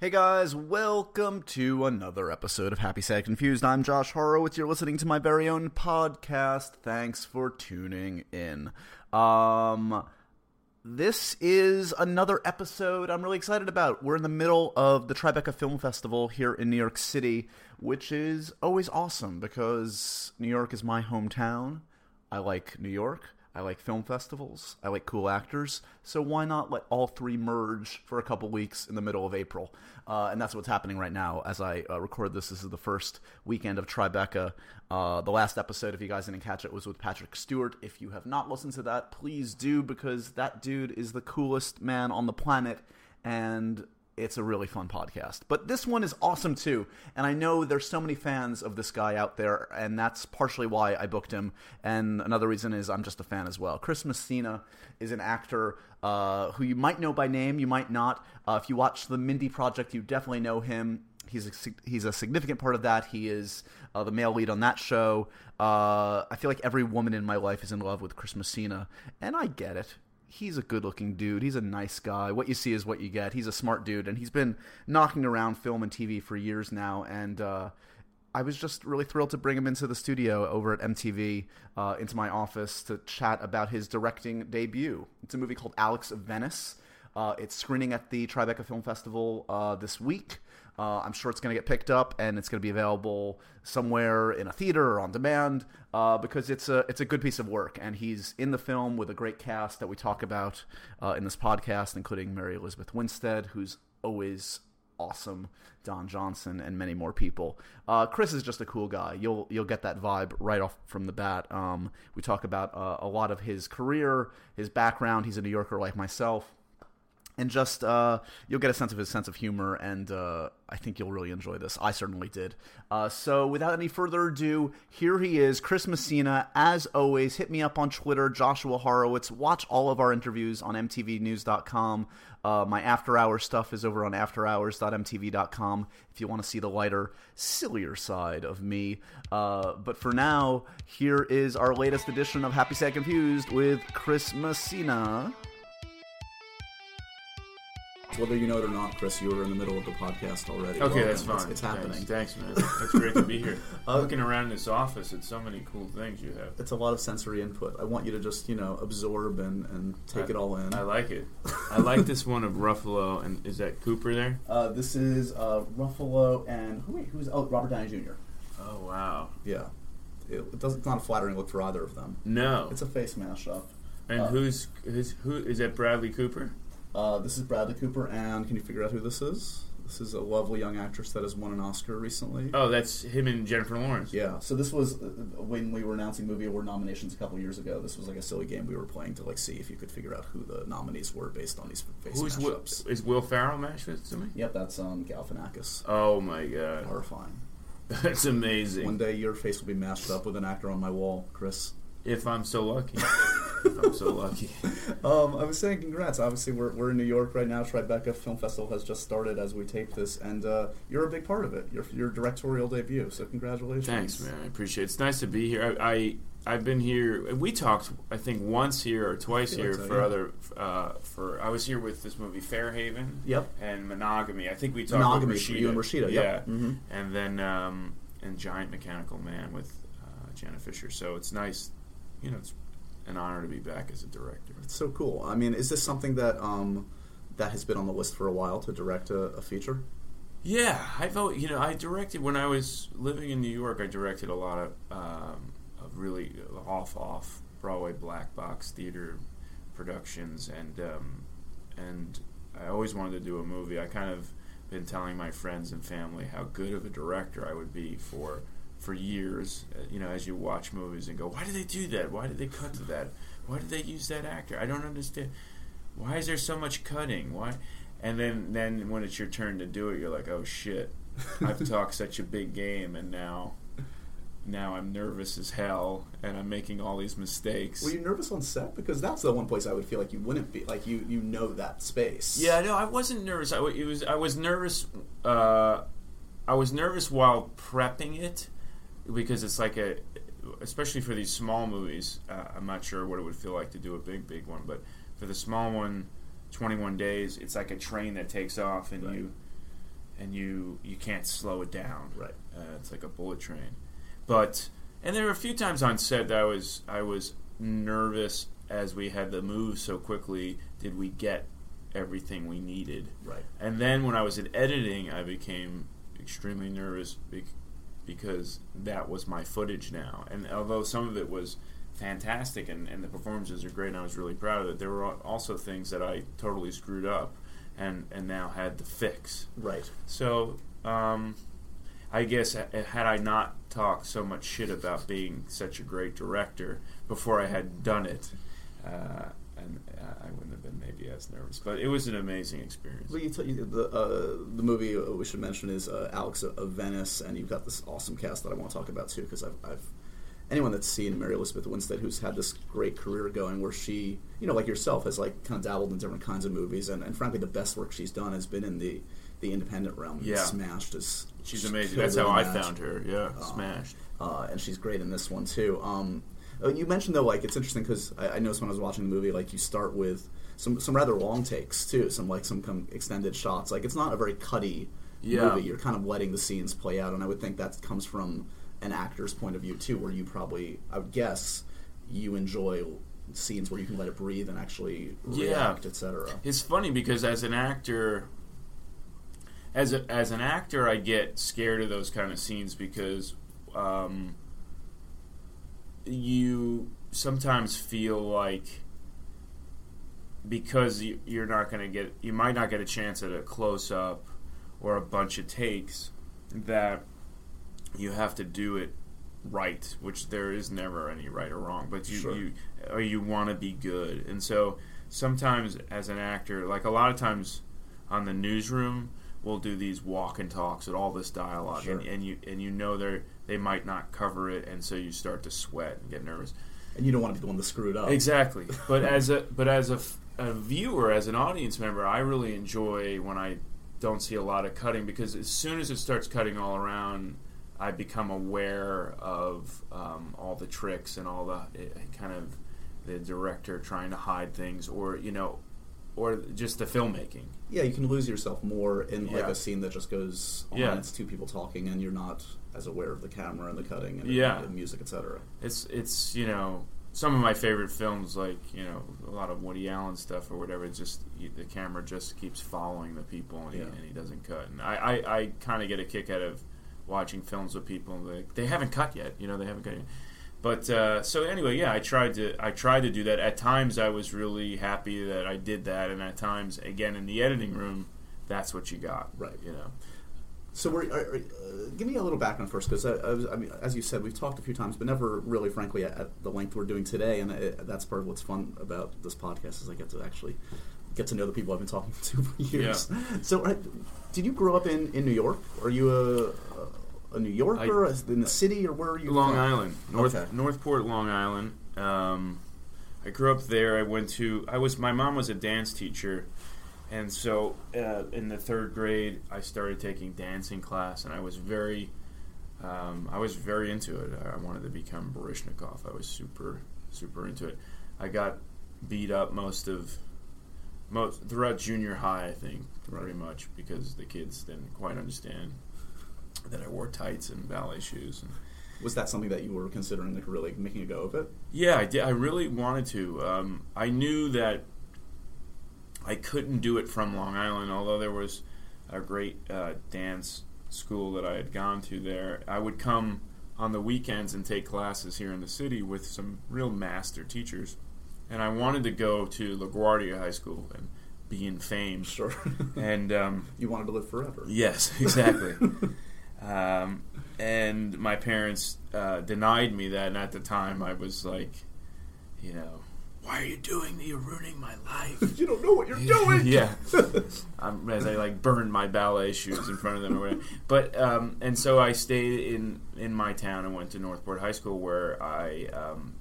Hey guys, welcome to another episode of Happy Sad Confused. I'm Josh Horowitz. You're listening to my very own podcast. Thanks for tuning in. Um, this is another episode I'm really excited about. We're in the middle of the Tribeca Film Festival here in New York City, which is always awesome because New York is my hometown. I like New York. I like film festivals. I like cool actors. So why not let all three merge for a couple weeks in the middle of April? Uh, and that's what's happening right now as I uh, record this. This is the first weekend of Tribeca. Uh, the last episode, if you guys didn't catch it, was with Patrick Stewart. If you have not listened to that, please do because that dude is the coolest man on the planet. And it's a really fun podcast. But this one is awesome too. And I know there's so many fans of this guy out there, and that's partially why I booked him. And another reason is I'm just a fan as well. Chris Messina is an actor uh, who you might know by name, you might not. Uh, if you watch the Mindy Project, you definitely know him. He's a, he's a significant part of that. He is uh, the male lead on that show. Uh, I feel like every woman in my life is in love with Chris Messina, and I get it he's a good looking dude. He's a nice guy. What you see is what you get. He's a smart dude, and he's been knocking around film and TV for years now. And uh, I was just really thrilled to bring him into the studio over at MTV, uh, into my office to chat about his directing debut. It's a movie called Alex of Venice. Uh, it's screening at the Tribeca Film Festival uh, this week. Uh, I'm sure it's going to get picked up and it's going to be available somewhere in a theater or on demand uh, because it's a it's a good piece of work. And he's in the film with a great cast that we talk about uh, in this podcast, including Mary Elizabeth Winstead, who's always awesome, Don Johnson, and many more people. Uh, Chris is just a cool guy. You'll you'll get that vibe right off from the bat. Um, we talk about uh, a lot of his career, his background. He's a New Yorker like myself and just uh, you'll get a sense of his sense of humor, and uh, I think you'll really enjoy this. I certainly did. Uh, so, without any further ado, here he is, Chris Messina. As always, hit me up on Twitter, Joshua Horowitz. Watch all of our interviews on MTVNews.com. Uh, my after hours stuff is over on afterhours.mtv.com if you want to see the lighter, sillier side of me. Uh, but for now, here is our latest edition of Happy Sad Confused with Chris Messina whether you know it or not, Chris, you were in the middle of the podcast already. Okay, Welcome. that's fine. It's, it's happening. Thanks. Thanks, man. That's great to be here. uh, Looking around this office, it's so many cool things you have. It's a lot of sensory input. I want you to just, you know, absorb and, and take I, it all in. I like it. I like this one of Ruffalo, and is that Cooper there? Uh, this is uh, Ruffalo and who, wait, who's oh Robert Downey Jr. Oh wow. Yeah, it, it doesn't. It's not a flattering look for either of them. No, it's a face mashup. And uh, who's, who's who is that? Bradley Cooper. Uh, this is Bradley Cooper, and can you figure out who this is? This is a lovely young actress that has won an Oscar recently. Oh, that's him and Jennifer Lawrence. Yeah. So this was uh, when we were announcing movie award nominations a couple years ago. This was like a silly game we were playing to like see if you could figure out who the nominees were based on these face Who's mashups. Will, is Will Ferrell matched with me? Yep, that's um, Galifianakis. Oh my god, horrifying. That's amazing. One day your face will be mashed up with an actor on my wall, Chris. If I'm so lucky. I'm so lucky. Um, I was saying congrats. Obviously, we're, we're in New York right now. Tribeca Film Festival has just started as we tape this, and uh, you're a big part of it. Your your directorial debut. So congratulations. Thanks, man. I appreciate it. It's nice to be here. I, I have been here. We talked, I think, once here or twice here like so, for yeah. other. Uh, for I was here with this movie Fairhaven. Yep. And Monogamy. I think we talked about Monogamy with Rashida. You and Rashida. Yeah. Mm-hmm. And then um, and Giant Mechanical Man with uh, Jenna Fischer. So it's nice. You know, it's an honor to be back as a director. It's so cool. I mean, is this something that um, that has been on the list for a while to direct a, a feature? Yeah, I felt you know I directed when I was living in New York. I directed a lot of um, of really off off Broadway black box theater productions, and um, and I always wanted to do a movie. I kind of been telling my friends and family how good of a director I would be for for years, uh, you know, as you watch movies and go, why did they do that? Why did they cut to that? Why did they use that actor? I don't understand. Why is there so much cutting? Why? And then, then when it's your turn to do it, you're like, oh shit, I've talked such a big game, and now, now I'm nervous as hell, and I'm making all these mistakes. Were you nervous on set? Because that's the one place I would feel like you wouldn't be. Like you, you know that space. Yeah, no, I wasn't nervous. I, it was, I was nervous. Uh, I was nervous while prepping it because it's like a, especially for these small movies. Uh, I'm not sure what it would feel like to do a big, big one, but for the small one, 21 days, it's like a train that takes off, and right. you and you you can't slow it down. Right. Uh, it's like a bullet train. But and there were a few times on set that I was I was nervous as we had to move so quickly. Did we get everything we needed? Right. And then when I was in editing, I became extremely nervous because that was my footage now. And although some of it was fantastic and, and the performances are great and I was really proud of it, there were also things that I totally screwed up and, and now had to fix. Right. So um, I guess had I not talked so much shit about being such a great director before I had done it, uh, and uh, I wouldn't have been maybe as nervous. But it was an amazing experience. Well, you t- the uh, the movie we should mention is uh, Alex of Venice, and you've got this awesome cast that I want to talk about too because I've, I've anyone that's seen Mary Elizabeth Winstead, who's had this great career going, where she, you know, like yourself, has like kind of dabbled in different kinds of movies, and, and frankly, the best work she's done has been in the the independent realm. Yeah, Smashed is she's amazing. That's how I found her. Yeah, uh, Smashed, uh, and she's great in this one too. Um, uh, you mentioned though, like it's interesting because I, I, noticed when I was watching the movie, like you start with some some rather long takes too, some like some extended shots. Like it's not a very cutty yeah. movie. You're kind of letting the scenes play out, and I would think that comes from an actor's point of view too, where you probably, I would guess, you enjoy scenes where you can let it breathe and actually react, yeah. etc. It's funny because as an actor, as a, as an actor, I get scared of those kind of scenes because um, you sometimes feel like because you, you're not going to get, you might not get a chance at a close up or a bunch of takes that you have to do it right, which there is never any right or wrong, but you sure. you or you want to be good, and so sometimes as an actor, like a lot of times on the newsroom, we'll do these walk and talks and all this dialogue, sure. and, and you and you know they they might not cover it, and so you start to sweat and get nervous. And you don't want to be the one to screw it up. Exactly. But as a but as a, a viewer, as an audience member, I really enjoy when I don't see a lot of cutting because as soon as it starts cutting all around, I become aware of um, all the tricks and all the it, kind of the director trying to hide things, or you know, or just the filmmaking. Yeah, you can lose yourself more in like yeah. a scene that just goes on. Yeah. It's two people talking, and you're not as aware of the camera and the cutting and yeah. the music, etc. It's it's you know some of my favorite films, like you know a lot of Woody Allen stuff or whatever. It's just the camera just keeps following the people, and, yeah. he, and he, doesn't cut. And I I, I kind of get a kick out of watching films with people. Like they haven't cut yet, you know, they haven't cut yet. But uh, so anyway, yeah, I tried to I tried to do that. At times, I was really happy that I did that, and at times, again, in the editing room, that's what you got, right? You know. So, we're, are, uh, give me a little background first, because I, I, I, mean, as you said, we've talked a few times, but never really, frankly, at, at the length we're doing today. And it, that's part of what's fun about this podcast is I get to actually get to know the people I've been talking to for years. Yeah. So, uh, did you grow up in, in New York? Are you a, a New Yorker I, in the city, or where are you? Long from? Island, North okay. Northport, Long Island. Um, I grew up there. I went to. I was. My mom was a dance teacher, and so uh, in the third grade, I started taking dancing class, and I was very. Um, I was very into it. I wanted to become Baryshnikov. I was super, super into it. I got beat up most of most throughout junior high, I think, right. pretty much because the kids didn't quite understand that I wore tights and ballet shoes. And was that something that you were considering, like really making a go of it? Yeah, I did. I really wanted to. Um, I knew that I couldn't do it from Long Island, although there was a great uh, dance school that I had gone to there. I would come on the weekends and take classes here in the city with some real master teachers. And I wanted to go to LaGuardia High School and be in fame. Sure. and um, you wanted to live forever. Yes, exactly. Um, and my parents uh, denied me that, and at the time I was like, you know, why are you doing that? You're ruining my life. you don't know what you're doing. yeah. um, as I like burned my ballet shoes in front of them or whatever. But um, and so I stayed in in my town and went to Northport High School where I um,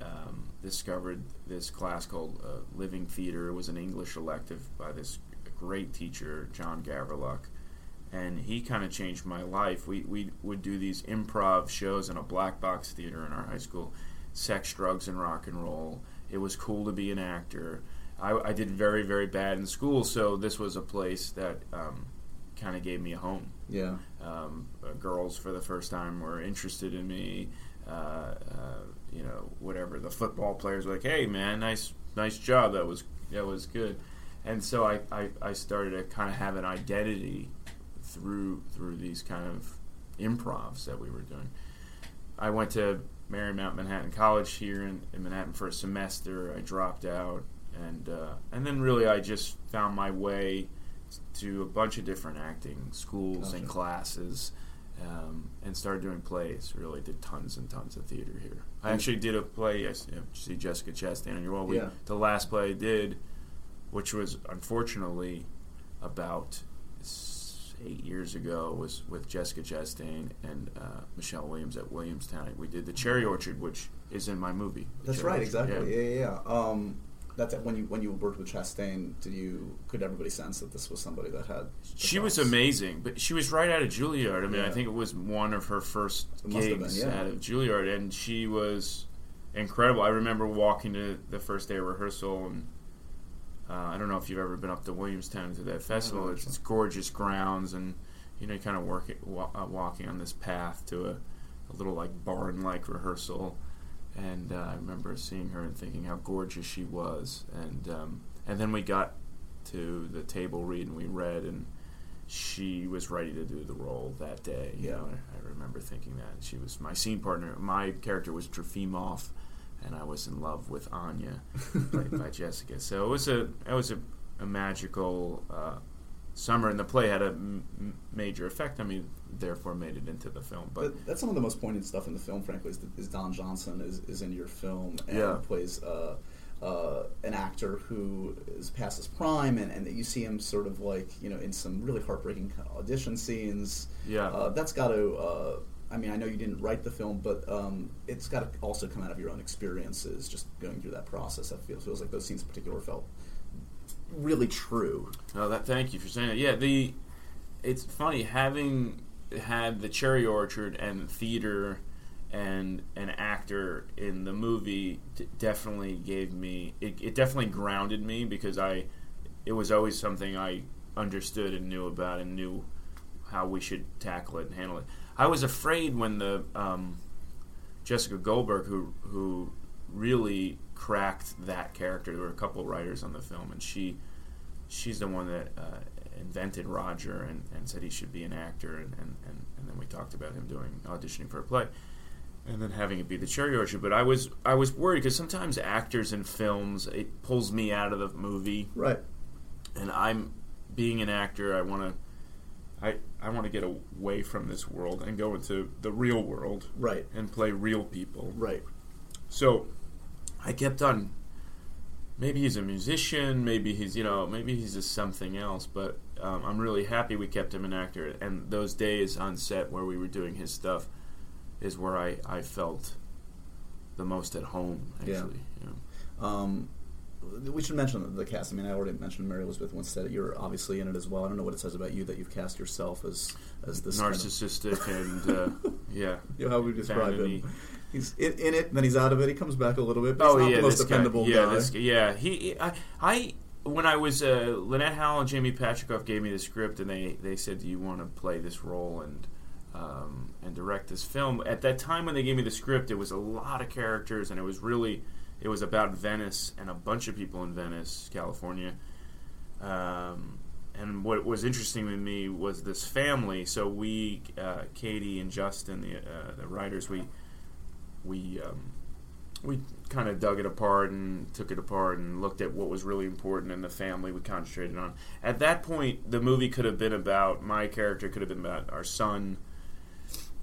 um discovered this class called uh, Living Theater. It was an English elective by this great teacher, John Gaverluck and he kind of changed my life. We we would do these improv shows in a black box theater in our high school, sex, drugs, and rock and roll. It was cool to be an actor. I, I did very very bad in school, so this was a place that um, kind of gave me a home. Yeah. Um, uh, girls for the first time were interested in me. Uh, uh, you know, whatever. The football players were like, "Hey, man, nice, nice job. That was that was good." And so I, I, I started to kind of have an identity through through these kind of improvs that we were doing. I went to Marymount Manhattan College here in, in Manhattan for a semester. I dropped out, and uh, and then really I just found my way to a bunch of different acting schools Gotcha. and classes, um, and started doing plays. Really did tons and tons of theater here. I actually did a play. I see Jessica Chastain on your wall. We, Yeah. The last play I did, which was unfortunately about eight years ago, was with Jessica Chastain and uh, Michelle Williams at Williamstown. We did the Cherry Orchard, which is in my movie. That's Cherry right. Orchard. Exactly. Yeah. Yeah, yeah. yeah. Um, that's when you when you worked with Chastain. Did you could everybody sense that this was somebody that had? She was amazing, but she was right out of Juilliard. I mean, I think it was one of her first It have been, gigs yeah. out of Juilliard, and she was incredible. I remember walking to the first day of rehearsal, and uh, I don't know if you've ever been up to Williamstown to that festival. It's, it's gorgeous grounds, and you know, you kind of work it, wa- uh, walking on this path to a, a little like barn-like rehearsal. And uh, I remember seeing her and thinking how gorgeous she was, and um, and then we got to the table read and we read, and she was ready to do the role that day. You Yeah. know, I, I remember thinking that she was my scene partner. My character was Trofimov, and I was in love with Anya, played by Jessica. So it was a it was a, a magical uh, summer, and the play had a m- major effect on me. Therefore, made it into the film. But That- that's some of the most poignant stuff in the film. Frankly, is, is Don Johnson is, is in your film and Yeah. plays uh, uh, an actor who is past his prime, and, and you see him sort of like you know in some really heartbreaking kind of audition scenes. yeah, Uh, that's got to. I mean, I know you didn't write the film, but um, it's got to also come out of your own experiences, just going through that process. I feel feels like those scenes in particular felt really true. No, that. Thank you for saying that. Yeah, the it's funny having had the Cherry Orchard and theater and an actor in the movie d- definitely gave me it, it definitely grounded me because I it was always something I understood and knew about and knew how we should tackle it and handle it. I was afraid when the um, Jessica Goldberg who who really cracked that character. There were a couple of writers on the film, and she she's the one that uh, invented Roger and, and said he should be an actor, and, and, and, and then we talked about him doing auditioning for a play, and then having it be the Cherry Orchard. But I was I was worried because sometimes actors in films it pulls me out of the movie, Right. and I'm being an actor. I want to. I, I want to get away from this world and go into the real world Right. and play real people. Right. So I kept on. Maybe he's a musician. Maybe he's you know maybe he's just something else. But um, I'm really happy we kept him an actor. And those days on set where we were doing his stuff is where I, I felt the most at home. Actually, Yeah. you know. Um, we should mention the cast. I mean, I already mentioned Mary Elizabeth Winstead. You're obviously in it as well. I don't know what it says about you that you've cast yourself as as this kind of- narcissistic and uh, yeah. you know, how we describe vanity. him. He's in, in it, then he's out of it. He comes back a little bit. But he's Oh not yeah, the most dependable guy. Yeah, guy. this. Yeah, he. he- I, I when I was uh, Lynette Howell and Jamie Patricof gave me the script, and they they said, "Do you want to play this role and um, and direct this film?" At that time when they gave me the script, it was a lot of characters, and it was really it was about Venice and a bunch of people in Venice, California. Um, and what was interesting to me was this family. So we, uh, Katie and Justin, the uh, the writers, we we um, we kind of dug it apart and took it apart and looked at what was really important in the family we concentrated on. At that point, the movie could have been about my character, could have been about our son,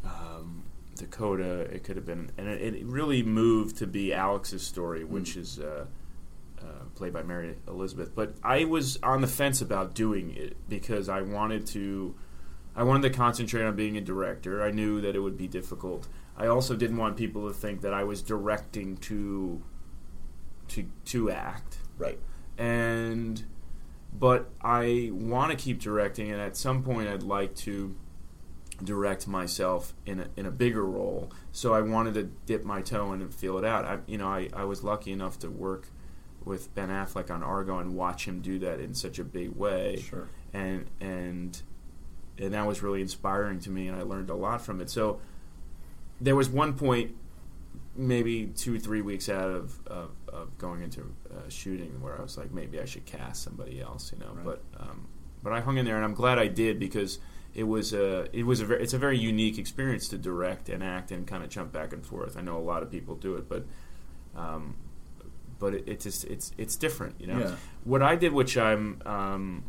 um, Dakota. It could have been, and it, it really moved to be Alex's story, which is. Uh, uh, played by Mary Elizabeth, but I was on the fence about doing it because I wanted to, I wanted to concentrate on being a director. I knew that it would be difficult. I also didn't want people to think that I was directing to, to to act, Right. and but I want to keep directing, and at some point I'd like to direct myself in a, in a bigger role. So I wanted to dip my toe in and feel it out. I, you know, I, I was lucky enough to work with Ben Affleck on Argo and watch him do that in such a big way Sure. and and and that was really inspiring to me, and I learned a lot from it. So there was one point, maybe two three weeks out of of, of going into uh, shooting, where I was like, maybe I should cast somebody else, you know. Right. But um, but I hung in there, and I'm glad I did because it was a it was a very, it's a very unique experience to direct and act and kind of jump back and forth. I know a lot of people do it, but um, but it, it just it's it's different, you know. Yeah. What I did, which I'm um,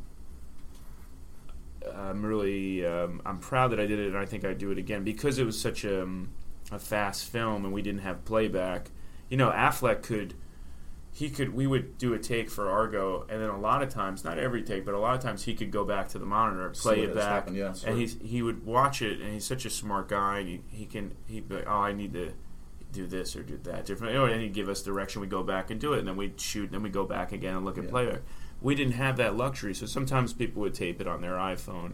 I'm really um, I'm proud that I did it, and I think I'd do it again because it was such a, um, a fast film and we didn't have playback. You know, Affleck could he could we would do a take for Argo, and then a lot of times, not every take, but a lot of times he could go back to the monitor, play it back, happened, yeah, and he he would watch it, and he's such a smart guy, and he, he can he'd be like, oh I need to do this or do that different, and he'd give us direction. We go back and do it, and then we'd shoot, and then we go back again and look at Yeah. playback. We didn't have that luxury, so sometimes people would tape it on their iPhone.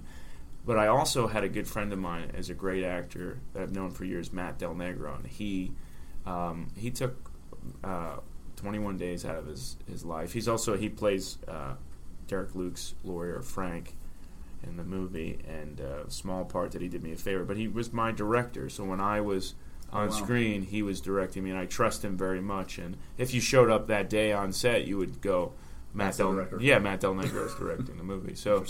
But I also had a good friend of mine, as a great actor that I've known for years, Matt Del Negro, and he um, he took uh, 21 days out of his, his life. He's also he plays uh, Derek Luke's lawyer Frank in the movie, and uh, a small part that he did me a favor. But he was my director, so when I was on wow. screen, he was directing me, and I trust him very much. And if you showed up that day on set, you would go. Matt That's Del, yeah, Matt Del Negro is directing the movie, so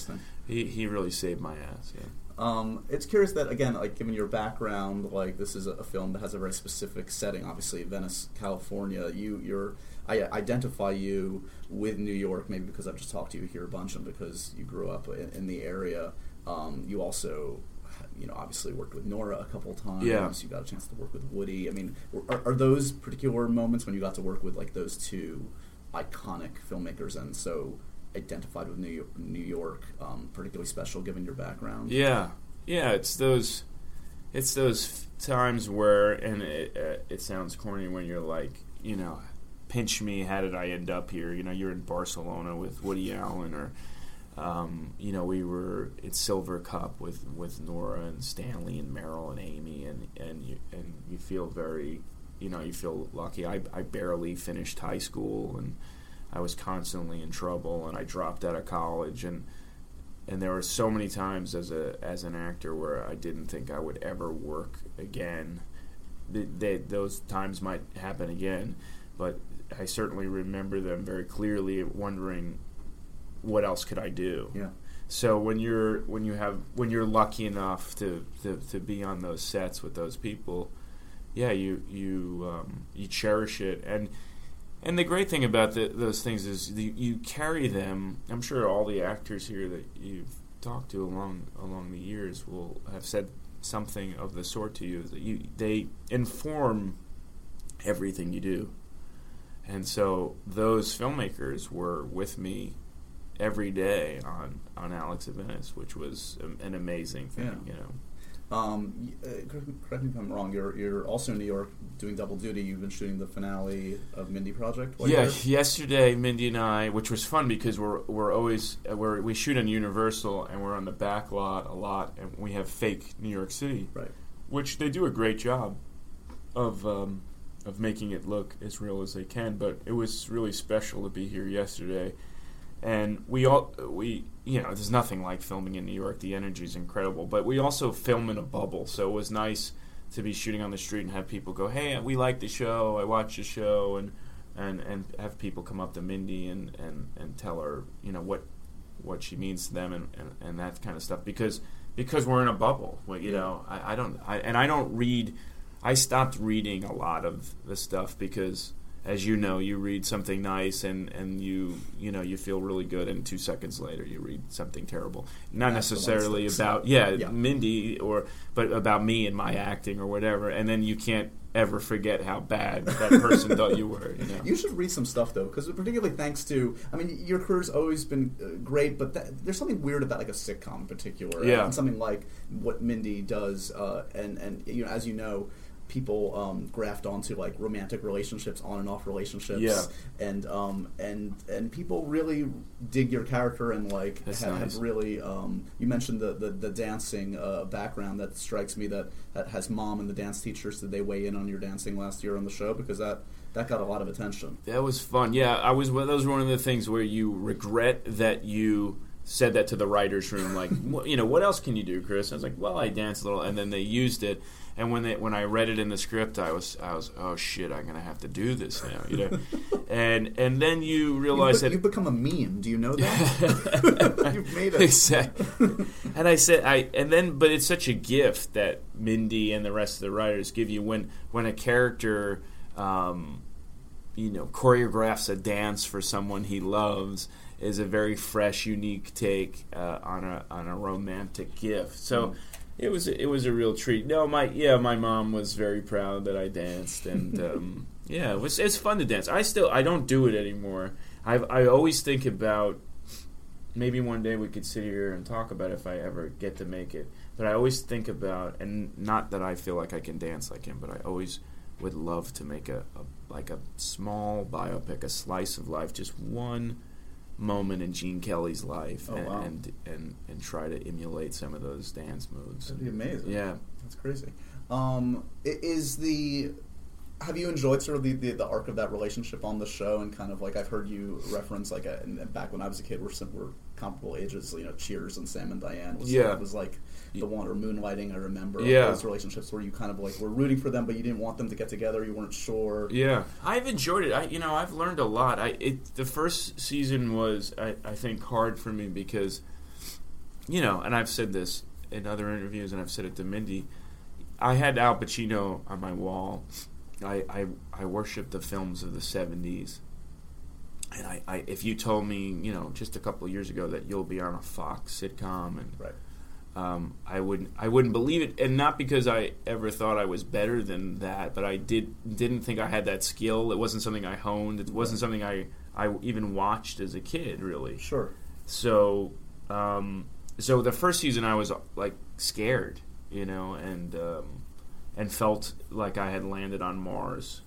he, he really saved my ass. Yeah. Um, it's curious that again, like given your background, like this is a, a film that has a very specific setting. Obviously, Venice, California. You, you're, I identify you with New York, maybe because I've just talked to you here a bunch, and because you grew up in, in the area. Um, you also, you know, obviously worked with Nora a couple times. Yeah. You got a chance to work with Woody. I mean, are, are those particular moments when you got to work with like those two iconic filmmakers and so identified with New York, New York um, particularly special given your background? Yeah, yeah. It's those, it's those times where, and it, uh, it sounds corny when you're like, you know, pinch me. How did I end up here? You know, you're in Barcelona with Woody Allen, or, um, you know, we were at Silvercup with with Nora and Stanley and Meryl and Amy, and and you and you feel very, you know, you feel lucky. I I barely finished high school and. I was constantly in trouble, and I dropped out of college, and and there were so many times as a as an actor where I didn't think I would ever work again. Th they, those times might happen again, but I certainly remember them very clearly, wondering what else could I do. Yeah. So when you're when you have when you're lucky enough to to, to be on those sets with those people, yeah, you you um, you cherish it and. And the great thing about the, those things is the, you carry them. I'm sure all the actors here that you've talked to along along the years will have said something of the sort to you. That you they inform everything you do, and so those filmmakers were with me every day on on Alex of Venice, which was an amazing thing. Yeah. You know. Um, uh, correct, me- if I'm wrong. You're you're also in New York doing double duty. You've been shooting the finale of Mindy Project. yeah, yesterday Mindy and I, which was fun because we're we're always uh, we're, we shoot on Universal and we're on the back lot a lot, and we have fake New York City, Right. which they do a great job of um, of making it look as real as they can. But it was really special to be here yesterday, and we all we you know there's nothing like filming in New York. The energy is incredible, but we also film in a bubble, so it was nice to be shooting on the street and have people go, "Hey, we like the show. I watched the show," and and and have people come up to Mindy and and and tell her you know what what she means to them and and, and that kind of stuff because because we're in a bubble. Well, you know, I, I don't I, and I don't read. I stopped reading a lot of the stuff because, as you know, you read something nice and, and you you know you feel really good, and two seconds later you read something terrible. Not That's necessarily about yeah, Yeah. Mindy or but about me and my acting or whatever, and then you can't ever forget how bad that person thought you were. You know. You should read some stuff though, because particularly thanks to, I mean, your career's always been uh, great, but that, there's something weird about like a sitcom in particular, Yeah. and something like what Mindy does, uh, and and you know, as you know, people um, graft onto like romantic relationships, on and off relationships, Yeah. and um, and and people really dig your character and like have, nice. have really. Um, you mentioned the the, the dancing uh, background that strikes me that that has mom and the dance teachers. Did they weigh in on your dancing last year on the show because that that got a lot of attention. That was fun. Yeah, I was. That was one of the things where you regret that you said that to the writers' room, like, you know, what else can you do, Chris? I was like, well, I dance a little, and then they used it. And when they when I read it in the script, I was I was oh shit, I'm gonna have to do this now, you know. and and then you realize you've, that you've become a meme. Do you know that? you've made it. exactly. and I said, I and then, but it's such a gift that Mindy and the rest of the writers give you when when a character, um, you know, choreographs a dance for someone he loves is a very fresh, unique take uh, on a on a romantic gift. So. Mm. It was it was a real treat. No, my yeah, my mom was very proud that I danced, and um, yeah, it was it's fun to dance. I still I don't do it anymore. I I always think about maybe one day we could sit here and talk about if I ever get to make it. But I always think about, and not that I feel like I can dance like him, but I always would love to make a, a like a small biopic, a slice of life, just one moment in Gene Kelly's life, Oh, and, wow. and and and try to emulate some of those dance moves. That'd be amazing. Yeah. That's crazy. Um, is the have you enjoyed sort of the, the, the arc of that relationship on the show and kind of like I've heard you reference like a, back when I was a kid we're we're comparable ages you know Cheers and Sam and Diane was Yeah. was like the one or Moonlighting I remember Yeah. those relationships where you kind of like were rooting for them but you didn't want them to get together you weren't sure Yeah, I've enjoyed it. I, you know, I've learned a lot. I it the first season was, I, I think, hard for me because, you know, and I've said this in other interviews, and I've said it to Mindy. I had Al Pacino on my wall. I I, I worship the films of the '70s, and I, I if you told me, you know, just a couple of years ago that you'll be on a Fox sitcom and right um, I wouldn't I wouldn't believe it, and not because I ever thought I was better than that, but I did didn't think I had that skill. It wasn't something I honed. It wasn't something I I even watched as a kid, really. sure So um, so the first season I was like scared, you know, and um, and felt like I had landed on Mars.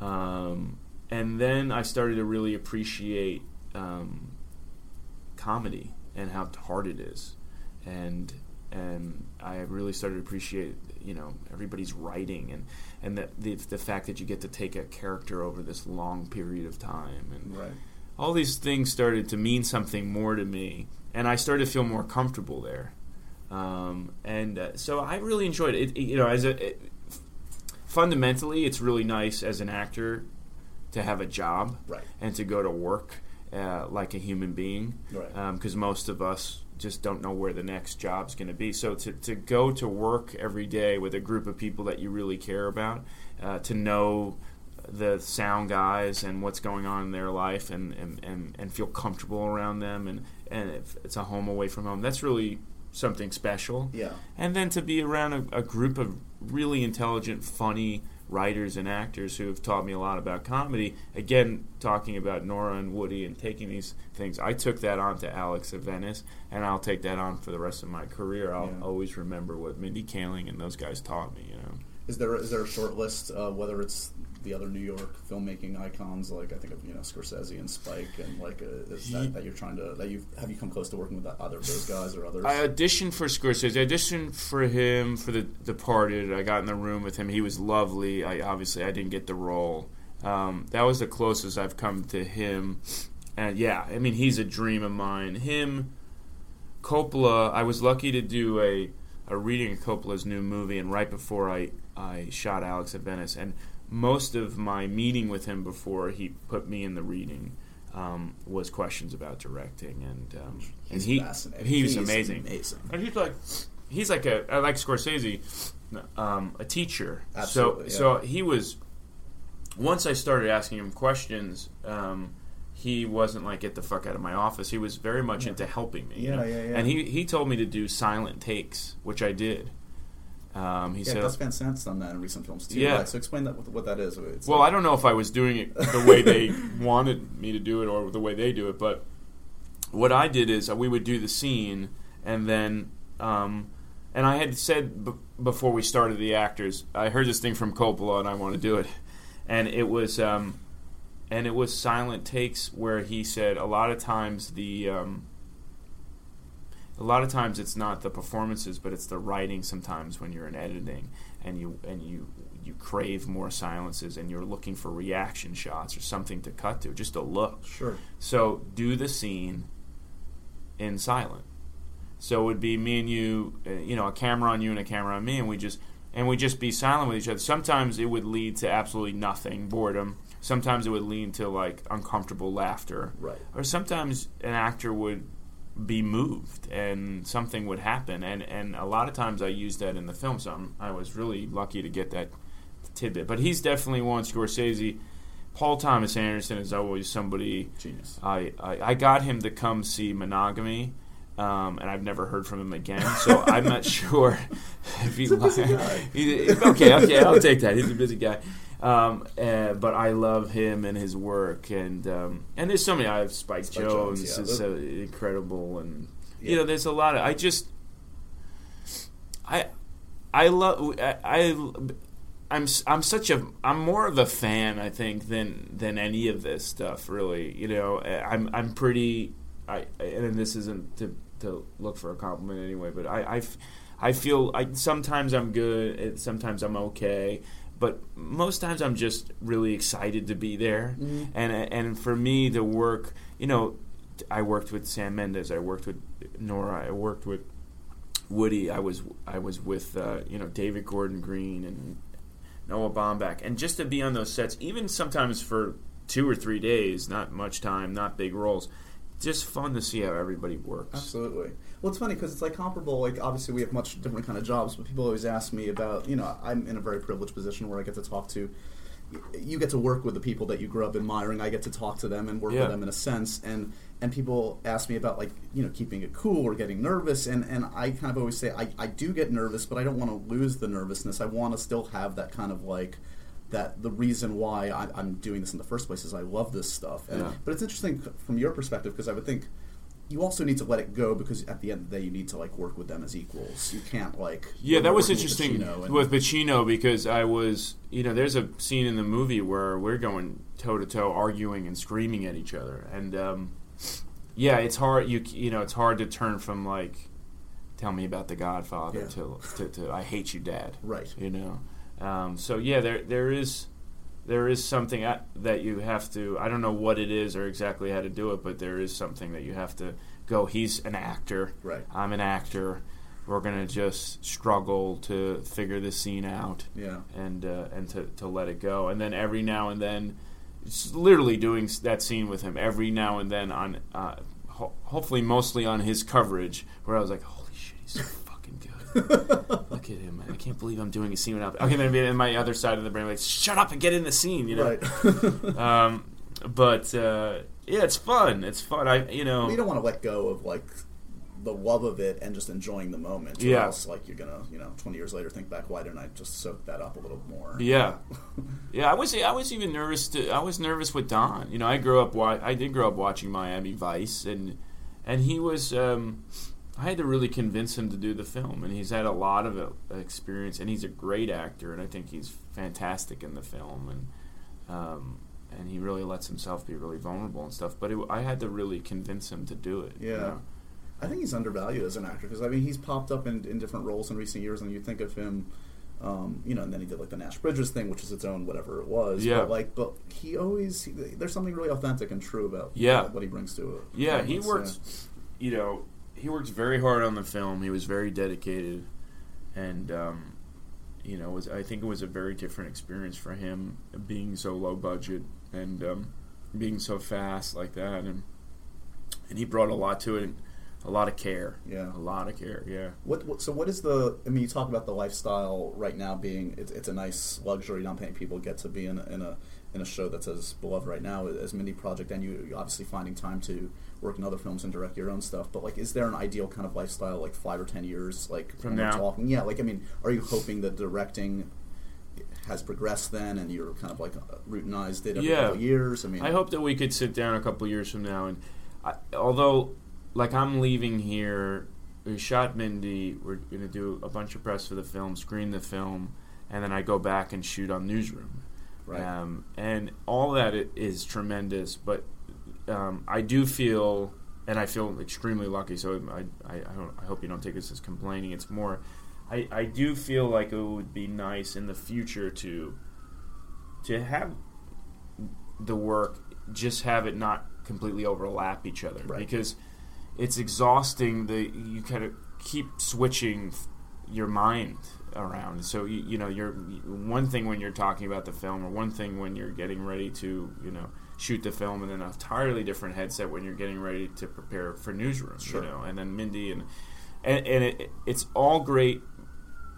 Um, and then I started to really appreciate um, comedy and how hard it is, and and I really started to appreciate you know everybody's writing and and the, the the fact that you get to take a character over this long period of time and right all these things started to mean something more to me, and I started to feel more comfortable there. Um, and uh, so I really enjoyed it. it you know, as a it, fundamentally, it's really nice as an actor to have a job right and to go to work uh, like a human being, right because most of us just don't know where the next job's going to be. So to, to go to work every day with a group of people that you really care about, uh, to know the sound guys and what's going on in their life and, and, and, and feel comfortable around them and, and if it's a home away from home, that's really something special. yeah And then to be around a, a group of really intelligent, funny writers and actors who have taught me a lot about comedy. Again, talking about Nora and Woody and taking these things, I took that on to Alex of Venice, and I'll take that on for the rest of my career. I'll Yeah. always remember what Mindy Kaling and those guys taught me. You know. Is there is there a short list uh, whether it's the other New York filmmaking icons like I think of you know Scorsese and Spike and like uh, is that, that you're trying to that you have you come close to working with either of those guys or others? I auditioned for Scorsese. I auditioned for him for The Departed. I got in the room with him. He was lovely. I obviously I didn't get the role. Um, that was the closest I've come to him. And yeah, I mean he's a dream of mine. Him, Coppola. I was lucky to do a a reading of Coppola's new movie, and right before I I shot Alex at Venice, and most of my meeting with him before he put me in the reading um, was questions about directing, and um, and he fascinating. he was He's amazing. Amazing. And he's like, he's like a I like Scorsese, um, a teacher. Absolutely, so so he was. Once I started asking him questions, um, he wasn't like get the fuck out of my office. He was very much Yeah. into helping me. you Yeah, know? yeah, yeah. And he he told me to do silent takes, which I did. Um, he Yeah, said, Gus Van Sant's done that in recent films too. Yeah. Right, so explain that what, what that is. It's Well, like- I don't know if I was doing it the way they wanted me to do it or the way they do it, but what I did is uh, we would do the scene, and then, um, and I had said b- before we started the actors, I heard this thing from Coppola, and I want to do it, and it was, um, and it was silent takes where he said a lot of times the. A lot of times it's not the performances, but it's the writing. Sometimes when you're in editing and you and you you crave more silences and you're looking for reaction shots or something to cut to, just a look. sure. So do the scene, in silent. So it would be me and you, uh, you know, a camera on you and a camera on me, and we just and we just be silent with each other. Sometimes it would lead to absolutely nothing, boredom. Sometimes it would lead to like uncomfortable laughter, Right. or sometimes an actor would be moved and something would happen, and and a lot of times I used that in the film. So I'm, I was really lucky to get that tidbit. But he's definitely one Scorsese. Paul Thomas Anderson is always somebody Genius. I, I, I got him to come see Monogamy, um, and I've never heard from him again. So I'm not sure if he. He's a busy guy. He- okay, okay, I'll take that. He's a busy guy, um, uh, but I love him and his work, and um, and there's so many. I have Spike, Spike Jones, Jonze, yeah. is so incredible, and Yeah. you know, there's a lot of. I just, I, I love. I, I I'm I'm such a I'm more of a fan I think than than any of this stuff really you know I'm I'm pretty I and this isn't to to look for a compliment anyway but I I, I feel I sometimes I'm good sometimes I'm okay but most times I'm just really excited to be there Mhm. and and for me the work you know I worked with Sam Mendes I worked with Nora I worked with Woody I was I was with uh, you know David Gordon Green and Noah Baumbach, and just to be on those sets, even sometimes for two or three days, not much time, not big roles, just fun to see how everybody works. Absolutely. Well, it's funny because it's like comparable. Like, obviously, we have much different kind of jobs, but people always ask me about. You know, I'm in a very privileged position where I get to talk to. You get to work with the people that you grew up admiring. I get to talk to them and work Yeah. with them in a sense. And and people ask me about like you know keeping it cool or getting nervous. And and I kind of always say I, I do get nervous, but I don't want to lose the nervousness. I want to still have that kind of like that the reason why I, I'm doing this in the first place is I love this stuff. And, Yeah. But it's interesting from your perspective because I would think you also need to let it go because at the end of the day you need to like work with them as equals. You can't like Yeah, that was working with interesting Pacino with Pacino because I was, you know, there's a scene in the movie where we're going toe to toe, arguing and screaming at each other, and um, yeah, it's hard. You you know, it's hard to turn from like, tell me about the Godfather Yeah. to, to to I hate you, Dad. right. you know. Um, so yeah, there there is there is something that you have to. I don't know what it is or exactly how to do it, but there is something that you have to go. He's an actor. Right. I'm an actor. We're gonna just struggle to figure this scene out Yeah. and uh, and to, to let it go. And then every now and then, it's literally doing that scene with him every now and then on, uh, ho- hopefully mostly on his coverage, where I was like, holy shit, he's so. Look at him, man. I can't believe I'm doing a scene without. Okay, then in my other side of the brain, like, shut up and get in the scene, you know. Right. Um, but uh, yeah, it's fun. It's fun. I you know. You don't want to let go of like the love of it and just enjoying the moment. Or Yeah. else like you're gonna you know 20 years later think back why didn't I just soak that up a little more? Yeah, yeah. I was I was even nervous. To, I was nervous with Don. You know, I grew up. I did grow up watching Miami Vice, and and he was. Um, I had to really convince him to do the film, and he's had a lot of uh, experience, and he's a great actor, and I think he's fantastic in the film, and um, and he really lets himself be really vulnerable and stuff. But it, I had to really convince him to do it. you Yeah. know? I think he's undervalued as an actor because I mean he's popped up in, in different roles in recent years, and you think of him, um, you know, and then he did like the Nash Bridges thing, which is its own whatever it was. Yeah. But like, but he always he, there's something really authentic and true about Yeah. what he brings to it. Yeah, he worked. You know, he worked very hard on the film. He was very dedicated, and um, you know, was I think it was a very different experience for him being so low budget and um, being so fast like that, and and he brought a lot to it, and a lot of care. Yeah. a lot of care. Yeah. What, what so what is the I mean you talk about the lifestyle right now being it's, it's a nice luxury not many people get to be in in a in a show that's as beloved right now as Mindy Project and you obviously finding time to work in other films and direct your own stuff but like is there an ideal kind of lifestyle like five or ten years like From now? talking yeah like I mean are you hoping that directing has progressed then and you're kind of like routinized it every Yeah. couple of years I mean I hope that we could sit down a couple years from now and, I, although, like I'm leaving here, we shot Mindy. We're gonna do a bunch of press for the film, screen the film, and then I go back and shoot on Newsroom. Right Um, and all that i- tremendous, but um, I do feel, and I feel extremely lucky. So I, I, I, don't, I hope you don't take this as complaining. It's more, I, I do feel like it would be nice in the future to, to have the work, just have it not completely overlap each other, Right. because it's exhausting. The you kind of keep switching your mind around. So you, you know, you're one thing when you're talking about the film, or one thing when you're getting ready to you know shoot the film, and then an entirely different headset when you're getting ready to prepare for newsroom. Sure. You know, and then Mindy and and, and it, it's all great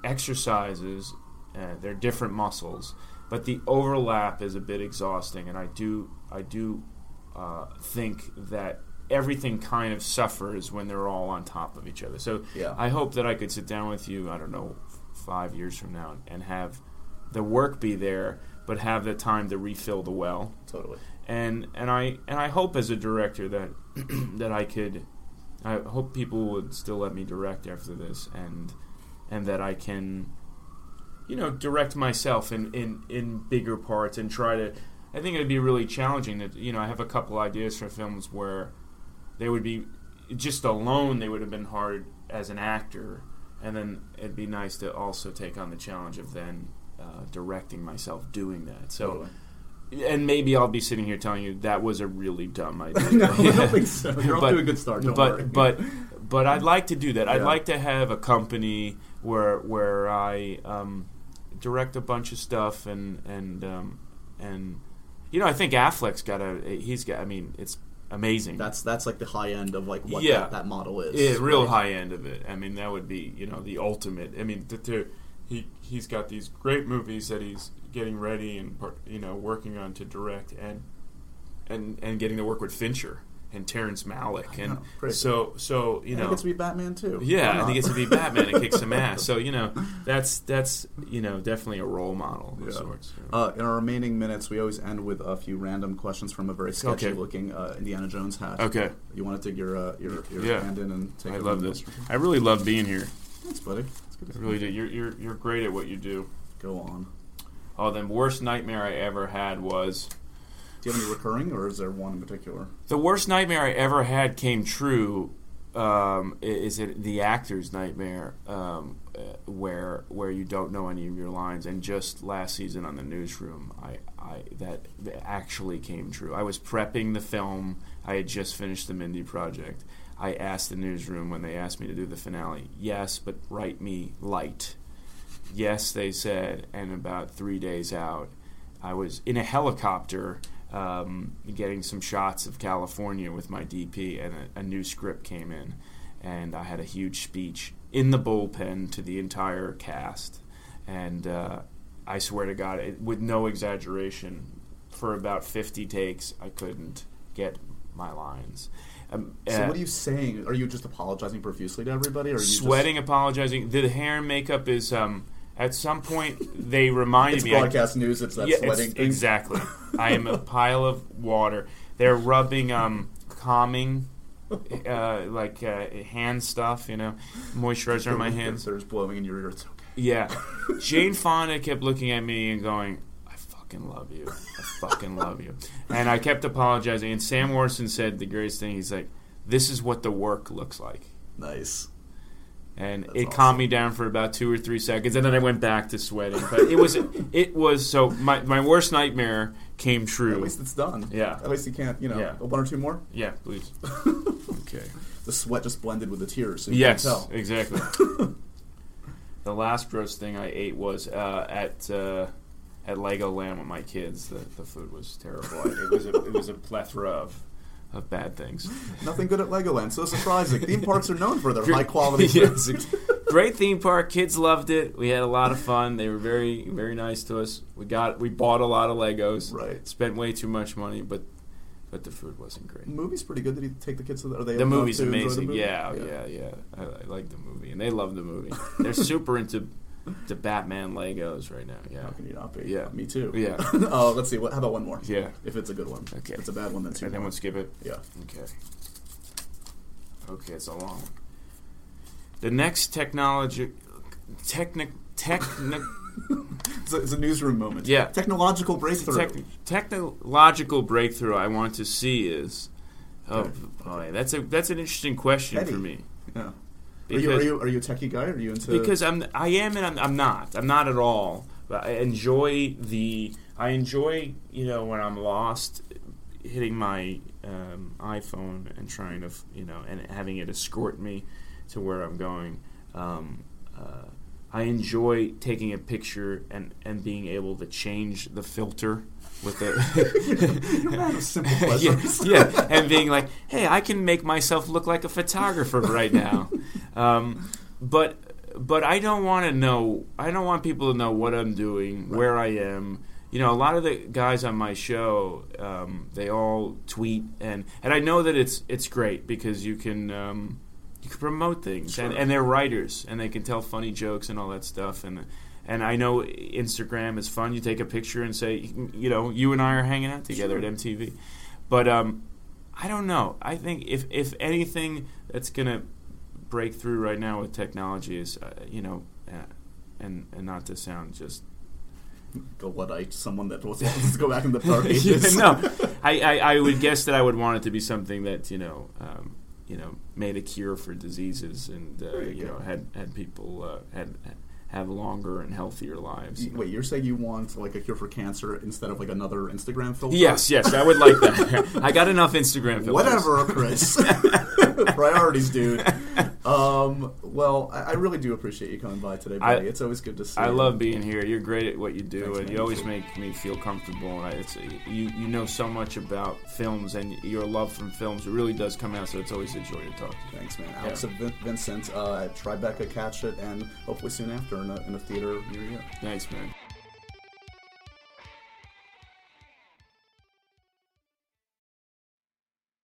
exercises. Uh, they're different muscles, but the overlap is a bit exhausting, and I do I do uh, think that everything kind of suffers when they're all on top of each other. So Yeah. I hope that I could sit down with you. I don't know, five years from now, and have the work be there, but have the time to refill the well Totally. and and I and I hope as a director that that I could I hope people would still let me direct after this and and that I can you know direct myself in in in bigger parts and try to I think it'd be really challenging that you know I have a couple ideas for films where they would be just alone they would have been hard as an actor and then it'd be nice to also take on the challenge of then uh, directing myself doing that so Totally. and maybe I'll be sitting here telling you that was a really dumb idea. no, I don't think so. You're off But- to a good start. Don't but worry. but but I'd like to do that. I'd like to have a company where where I um, direct a bunch of stuff and and um, and you know I think Affleck's got a he's got I mean it's amazing. that's that's like the high end of like what Yeah. that, that model is. Yeah, real right? high end of it. I mean, that would be you know the ultimate. I mean, th- to, he he's got these great movies that he's getting ready and you know working on to direct and and and getting to work with Fincher and Terrence Malick and know, so so you know he gets to be Batman too. yeah, and he gets to be Batman and kick some ass. So you know that's that's you know definitely a role model of Yeah. sorts. Uh, in our remaining minutes, we always end with a few random questions from a very Okay. sketchy-looking uh, Indiana Jones hat. Okay, You want to dig your uh, your, your Yeah. hand in and take I a love this. I really love being here. Thanks, buddy. It's good to I really do. You're you're you're great at what you do. go on. Oh, the worst nightmare I ever had was Do you have any recurring, or is there one in particular? The worst nightmare I ever had came true. Um, is it the actor's nightmare, um, uh, where where you don't know any of your lines? And just last season on the newsroom, I, I that, that actually came true. I was prepping the film. I had just finished the Mindy project. I asked the newsroom when they asked me to do the finale, yes, but write me light. Yes, they said, and about three days out, I was in a helicopter um, getting some shots of California with my DP, and a, a new script came in, and I had a huge speech in the bullpen to the entire cast, and uh, I swear to God, it, with no exaggeration, for about 50 takes, I couldn't get my lines. Um, So uh, what are you saying? Are you just apologizing profusely to everybody, or are you sweating, apologizing. The hair and makeup is um, at some point they reminded it's me. I- broadcast news. It's that yeah, sweating thing. exactly. I am a pile of water. They're rubbing um, calming, uh, like uh, hand stuff. You know, moisturizer on my hands. There's blowing in your ear. It's okay. Yeah. Jane Fonda kept looking at me and going, "I fucking love you. I fucking love you." And I kept apologizing. And Sam Waterston said the greatest thing. He's like, "This is what the work looks like." Nice. And That's it awesome. calmed me down for about two or three seconds, and then I went back to sweating. But it was it was so my my worst nightmare came true. At least it's done. Yeah. At least you can't. You know, Yeah. one or two more. Yeah, please. okay. The sweat just blended with the tears. So you Yes, tell. exactly. the last gross thing I ate was uh, at uh, at Legoland with my kids. The, the food was terrible. It was a, it was a plethora of, of bad things. Nothing good at Legoland. So surprising. Theme parks are known for their high quality yes. Great theme park. Kids loved it. We had a lot of fun. They were very very nice to us. We got we bought a lot of Legos. Right. Spent way too much money, but but the food wasn't great. The movie's pretty good. Did he take the kids to the? Are they The movie's enjoy the amazing. movie? Yeah, yeah, yeah. I, I like the movie, and they love the movie. They're super into the Batman Legos right now. Yeah, How can you not be? Yeah. Me too. Yeah. oh, let's see. What, how about one more? yeah. If it's a good one. Okay. If it's a bad one, then two And then we'll skip it. Yeah. Okay. Okay, it's a long one. The next technology, technic, technic, It's a, it's a newsroom moment. Yeah. Technological breakthrough. tech, technological breakthrough I want to see is. Oh Okay. boy, that's a that's an interesting question Petty. for me. yeah. Are you, are you are you a techie guy? Are you into? because I'm I am and I'm, I'm not. I'm not at all. But I enjoy the I enjoy you know when I'm lost hitting my um, iPhone and trying to, you know, and having it escort me to where I'm going. Um, uh, I enjoy taking a picture and, and being able to change the filter with it. A man of yeah, yeah, and being like, hey, I can make myself look like a photographer right now. Um, but but I don't want to know. I don't want people to know what I'm doing, where I am. You know, a lot of the guys on my show, um, they all tweet, and and I know that it's it's great because you can. Um, you can promote things, and, Sure. and they're writers, and they can tell funny jokes and all that stuff, and and I know Instagram is fun. You take a picture and say, you know, you and I are hanging out together Sure. at MTV, but um, I don't know. I think if if anything that's gonna break through right now with technology is, uh, you know, uh, and and not to sound just The Luddite, someone that was wants to go back in the Yeah, no, I, I, I would guess that I would want it to be something that you know, um, you know, made a cure for diseases and uh, you you know had had people uh, had have longer and healthier lives. You- Wait, you're saying you want like a cure for cancer instead of like another Instagram filter? Yes, yes, I would like that. I got enough Instagram filters. Whatever, Chris. Priorities, dude. Um, well, I, I really do appreciate you coming by today, I- buddy. it's always good to see you. I you. love being here. You're great at what you do, Thanks, and man. you always make me feel comfortable. And I, it's, you you know so much about films, and your love from films really does come out. So it's always a joy to talk to you. Thanks, man. Alex Yeah. Vincent uh, at Tribeca Catch It, and hopefully soon after in a, in a theater near you. Thanks, man.